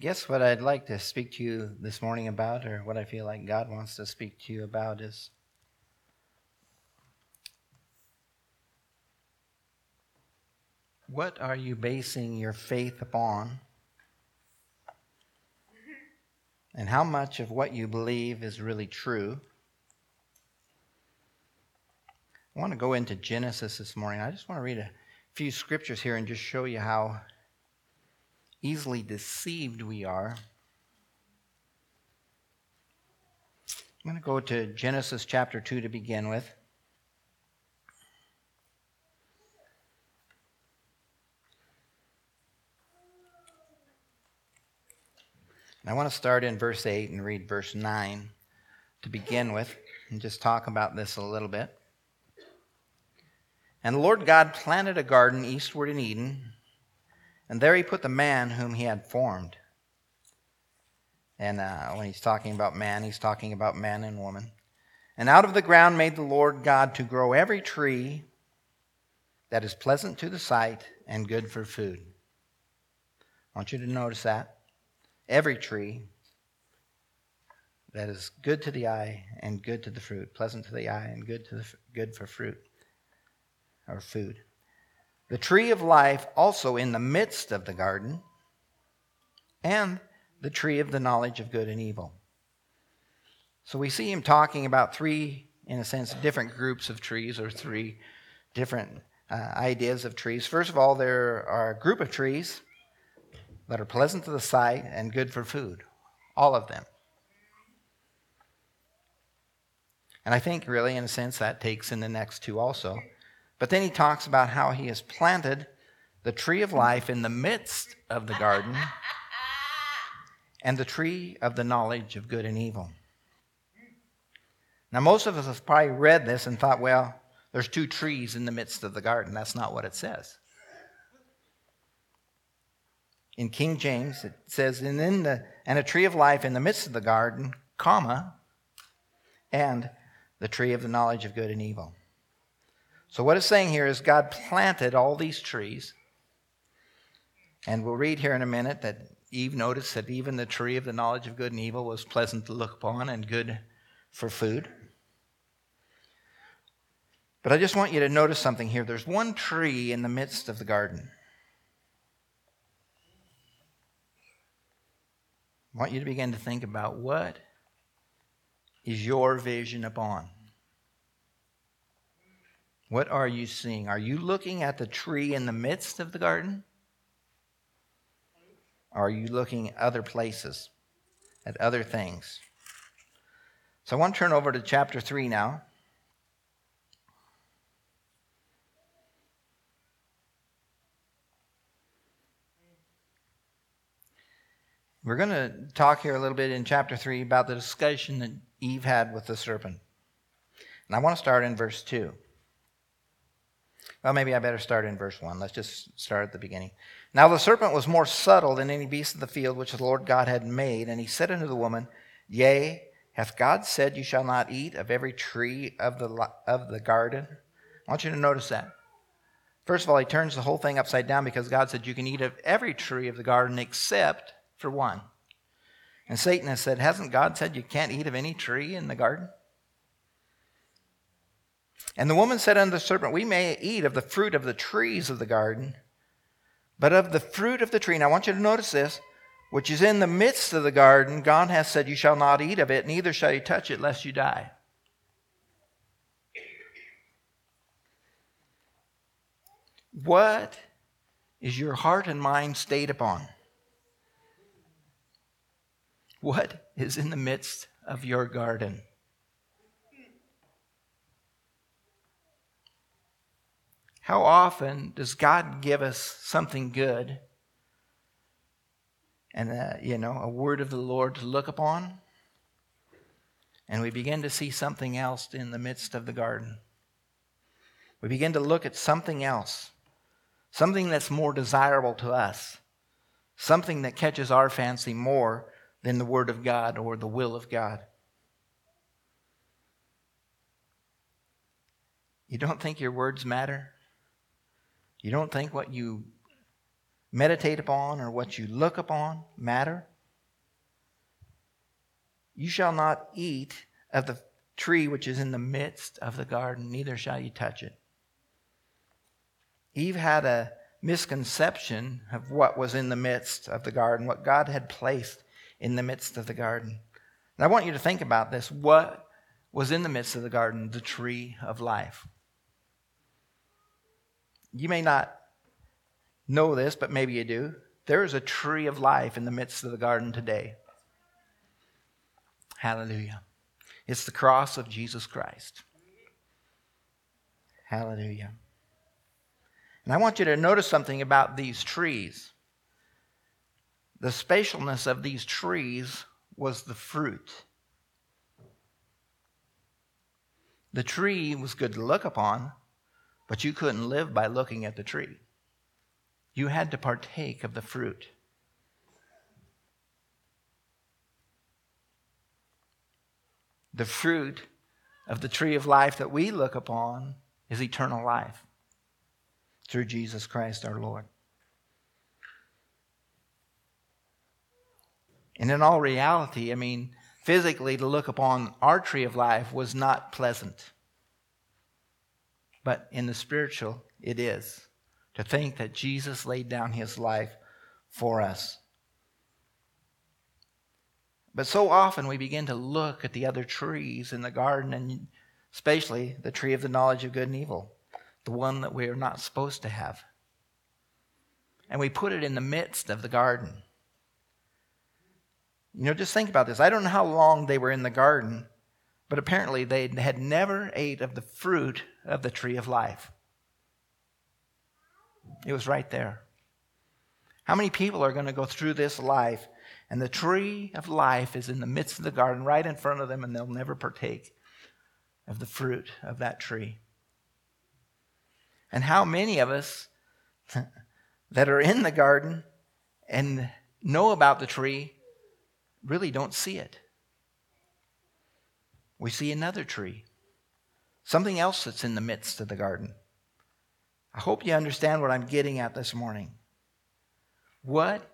guess what I'd like to speak to you this morning about, or what I feel like God wants to speak to you about, is what are you basing your faith upon? And how much of what you believe is really true? I want to go into Genesis this morning. I just want to read a few scriptures here and just show you how easily deceived we are. I'm going to go to Genesis chapter 2 to begin with. I want to start in verse 8 and read verse 9 to begin with and just talk about this a little bit. And the Lord God planted a garden eastward in Eden and there he put the man whom he had formed. And uh, when he's talking about man, he's talking about man and woman. And out of the ground made the Lord God to grow every tree that is pleasant to the sight and good for food. I want you to notice that. Every tree that is good to the eye and good to the fruit, pleasant to the eye and good to the good for fruit or food the tree of life also in the midst of the garden, and the tree of the knowledge of good and evil. So we see him talking about three, in a sense, different groups of trees or three different uh, ideas of trees. First of all, there are a group of trees that are pleasant to the sight and good for food, all of them. And I think, really, in a sense, that takes in the next two also. But then he talks about how he has planted the tree of life in the midst of the garden and the tree of the knowledge of good and evil. Now, most of us have probably read this and thought, well, there's two trees in the midst of the garden. That's not what it says. In King James, it says, and, in the, and a tree of life in the midst of the garden, comma, and the tree of the knowledge of good and evil. So, what it's saying here is God planted all these trees. And we'll read here in a minute that Eve noticed that even the tree of the knowledge of good and evil was pleasant to look upon and good for food. But I just want you to notice something here. There's one tree in the midst of the garden. I want you to begin to think about what is your vision upon? What are you seeing? Are you looking at the tree in the midst of the garden? Are you looking at other places, at other things? So I want to turn over to chapter 3 now. We're going to talk here a little bit in chapter 3 about the discussion that Eve had with the serpent. And I want to start in verse 2. Well, maybe I better start in verse 1. Let's just start at the beginning. Now the serpent was more subtle than any beast of the field which the Lord God had made. And he said unto the woman, Yea, hath God said, You shall not eat of every tree of the, of the garden? I want you to notice that. First of all, he turns the whole thing upside down because God said, You can eat of every tree of the garden except for one. And Satan has said, Hasn't God said you can't eat of any tree in the garden? And the woman said unto the serpent, We may eat of the fruit of the trees of the garden, but of the fruit of the tree, and I want you to notice this, which is in the midst of the garden, God has said, You shall not eat of it, neither shall you touch it, lest you die. What is your heart and mind stayed upon? What is in the midst of your garden? How often does God give us something good and, uh, you know, a word of the Lord to look upon? And we begin to see something else in the midst of the garden. We begin to look at something else, something that's more desirable to us, something that catches our fancy more than the Word of God or the will of God. You don't think your words matter? You don't think what you meditate upon or what you look upon matter? You shall not eat of the tree which is in the midst of the garden, neither shall you touch it. Eve had a misconception of what was in the midst of the garden, what God had placed in the midst of the garden. And I want you to think about this. What was in the midst of the garden? The tree of life. You may not know this, but maybe you do. There is a tree of life in the midst of the garden today. Hallelujah. It's the cross of Jesus Christ. Hallelujah. And I want you to notice something about these trees. The spatialness of these trees was the fruit. The tree was good to look upon, but you couldn't live by looking at the tree. You had to partake of the fruit. The fruit of the tree of life that we look upon is eternal life through Jesus Christ our Lord. And in all reality, I mean, physically to look upon our tree of life was not pleasant. But in the spiritual, it is. To think that Jesus laid down his life for us. But so often we begin to look at the other trees in the garden, and especially the tree of the knowledge of good and evil, the one that we are not supposed to have. And we put it in the midst of the garden. You know, just think about this. I don't know how long they were in the garden, but apparently they had never ate of the fruit of the tree of life. It was right there. How many people are going to go through this life and the tree of life is in the midst of the garden, right in front of them, and they'll never partake of the fruit of that tree? And how many of us that are in the garden and know about the tree really don't see it? We see another tree, something else that's in the midst of the garden. I hope you understand what I'm getting at this morning. What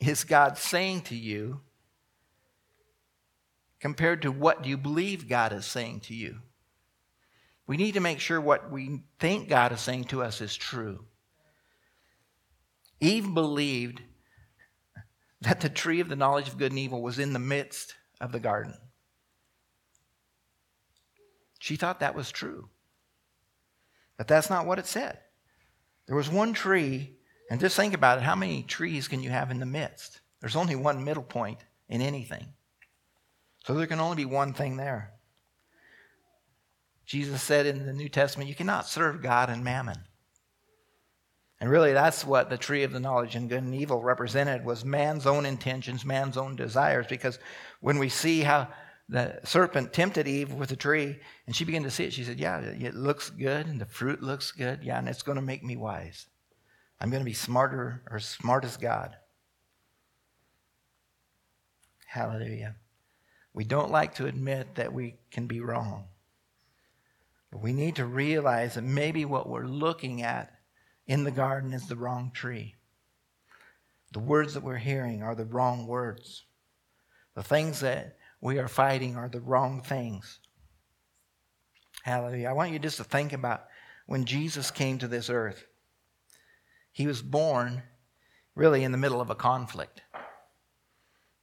is God saying to you compared to what do you believe God is saying to you? We need to make sure what we think God is saying to us is true. Eve believed that the tree of the knowledge of good and evil was in the midst of the garden. She thought that was true. But that's not what it said. There was one tree, and just think about it how many trees can you have in the midst? There's only one middle point in anything. So there can only be one thing there. Jesus said in the New Testament, you cannot serve God and mammon. And really, that's what the tree of the knowledge of good and evil represented was man's own intentions, man's own desires. Because when we see how the serpent tempted Eve with a tree, and she began to see it, she said, Yeah, it looks good, and the fruit looks good. Yeah, and it's going to make me wise. I'm going to be smarter or smart as God. Hallelujah. We don't like to admit that we can be wrong. But we need to realize that maybe what we're looking at in the garden is the wrong tree. The words that we're hearing are the wrong words. The things that we are fighting are the wrong things. Hallelujah. I want you just to think about when Jesus came to this earth. He was born really in the middle of a conflict.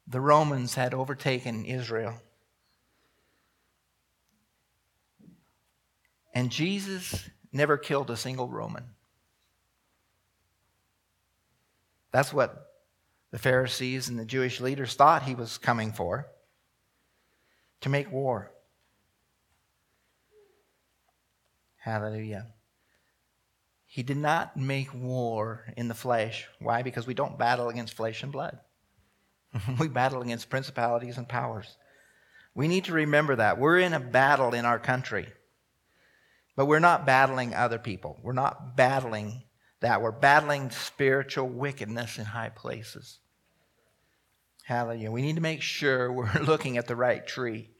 The Romans had overtaken Israel. And Jesus never killed a single Roman. That's what the Pharisees and the Jewish leaders thought he was coming for to make war. Hallelujah. He did not make war in the flesh. Why? Because we don't battle against flesh and blood. we battle against principalities and powers. We need to remember that. We're in a battle in our country, but we're not battling other people. We're not battling that. We're battling spiritual wickedness in high places. Hallelujah. We need to make sure we're looking at the right tree.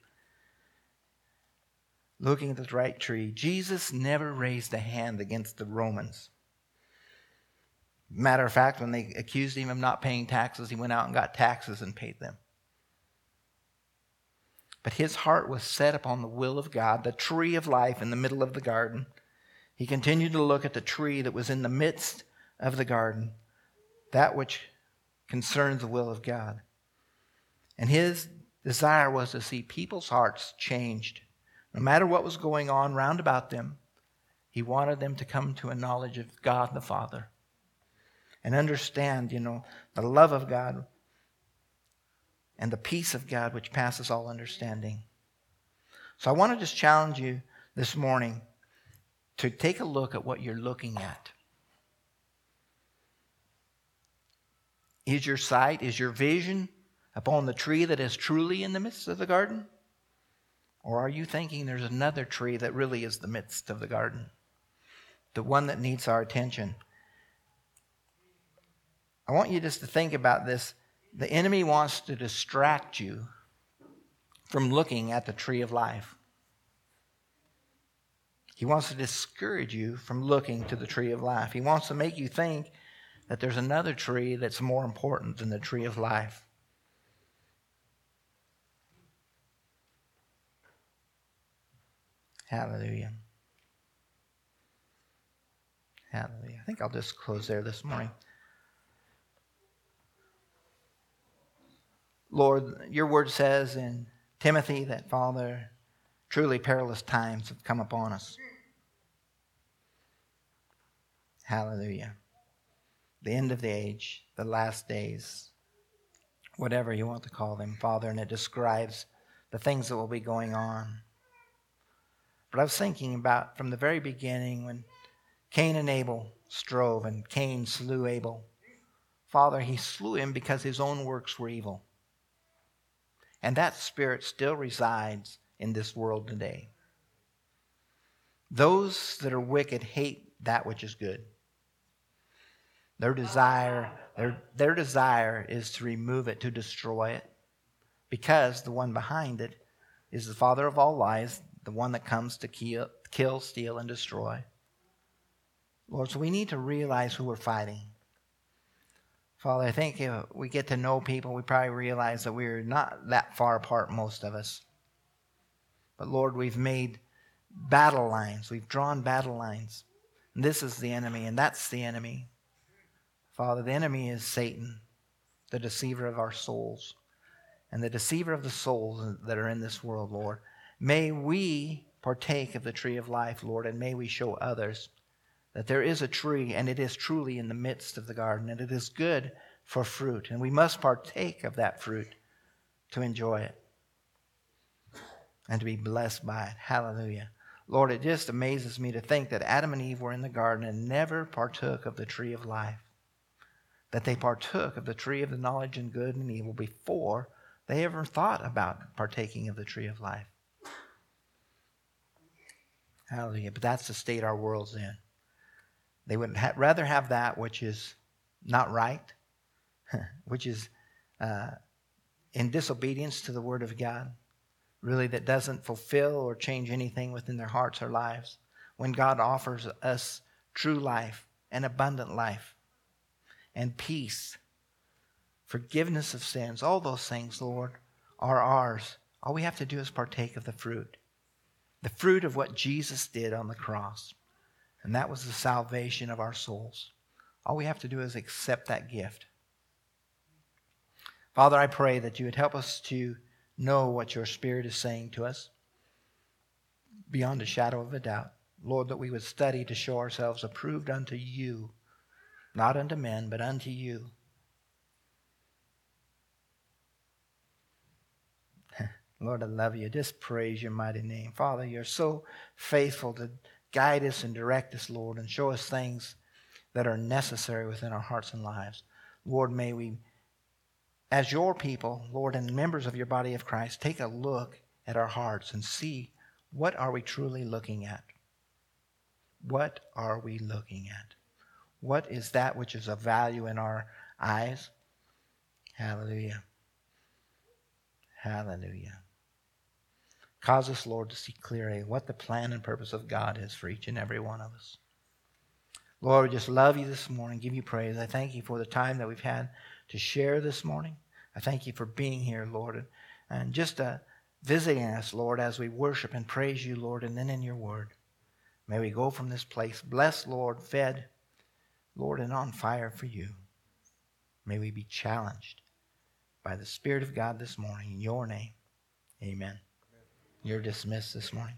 Looking at the right tree. Jesus never raised a hand against the Romans. Matter of fact, when they accused him of not paying taxes, he went out and got taxes and paid them. But his heart was set upon the will of God, the tree of life in the middle of the garden. He continued to look at the tree that was in the midst of the garden, that which concerns the will of God. And his desire was to see people's hearts changed. No matter what was going on round about them, he wanted them to come to a knowledge of God the Father and understand, you know, the love of God and the peace of God which passes all understanding. So I want to just challenge you this morning to take a look at what you're looking at. Is your sight, is your vision upon the tree that is truly in the midst of the garden? Or are you thinking there's another tree that really is the midst of the garden? The one that needs our attention. I want you just to think about this the enemy wants to distract you from looking at the tree of life. He wants to discourage you from looking to the tree of life. He wants to make you think that there's another tree that's more important than the tree of life. Hallelujah. Hallelujah. I think I'll just close there this morning. Lord, your word says in Timothy that, Father, truly perilous times have come upon us. Hallelujah. The end of the age, the last days, whatever you want to call them, Father, and it describes the things that will be going on. But I was thinking about from the very beginning when Cain and Abel strove and Cain slew Abel. Father, he slew him because his own works were evil. And that spirit still resides in this world today. Those that are wicked hate that which is good. Their desire, their, their desire is to remove it, to destroy it, because the one behind it is the father of all lies, the one that comes to kill, kill steal, and destroy. Lord, so we need to realize who we're fighting. Father, I think if we get to know people, we probably realize that we're not that far apart, most of us. But Lord, we've made battle lines. We've drawn battle lines. And this is the enemy, and that's the enemy. Father, the enemy is Satan, the deceiver of our souls, and the deceiver of the souls that are in this world, Lord. May we partake of the tree of life, Lord, and may we show others that there is a tree and it is truly in the midst of the garden and it is good for fruit. And we must partake of that fruit to enjoy it and to be blessed by it. Hallelujah. Lord, it just amazes me to think that Adam and Eve were in the garden and never partook of the tree of life. That they partook of the tree of the knowledge and good and evil before they ever thought about partaking of the tree of life. Hallelujah. But that's the state our world's in. They would ha- rather have that which is not right, which is uh, in disobedience to the Word of God, really that doesn't fulfill or change anything within their hearts or lives, when God offers us true life and abundant life and peace, forgiveness of sins, all those things, Lord, are ours. All we have to do is partake of the fruit, the fruit of what Jesus did on the cross. And that was the salvation of our souls. All we have to do is accept that gift. Father, I pray that you would help us to know what your Spirit is saying to us beyond a shadow of a doubt. Lord, that we would study to show ourselves approved unto you, not unto men, but unto you. Lord, I love you. Just praise your mighty name. Father, you're so faithful to Guide us and direct us, Lord, and show us things that are necessary within our hearts and lives. Lord, may we, as your people, Lord, and members of your body of Christ, take a look at our hearts and see what are we truly looking at? What are we looking at? What is that which is of value in our eyes? Hallelujah. Hallelujah. Cause us, Lord, to see clearly what the plan and purpose of God is for each and every one of us. Lord, we just love you this morning, give you praise. I thank you for the time that we've had to share this morning. I thank you for being here, Lord, and just uh, visiting us, Lord, as we worship and praise you, Lord, and then in your word. May we go from this place blessed, Lord, fed, Lord, and on fire for you. May we be challenged by the Spirit of God this morning. In your name, amen. You're dismissed this morning.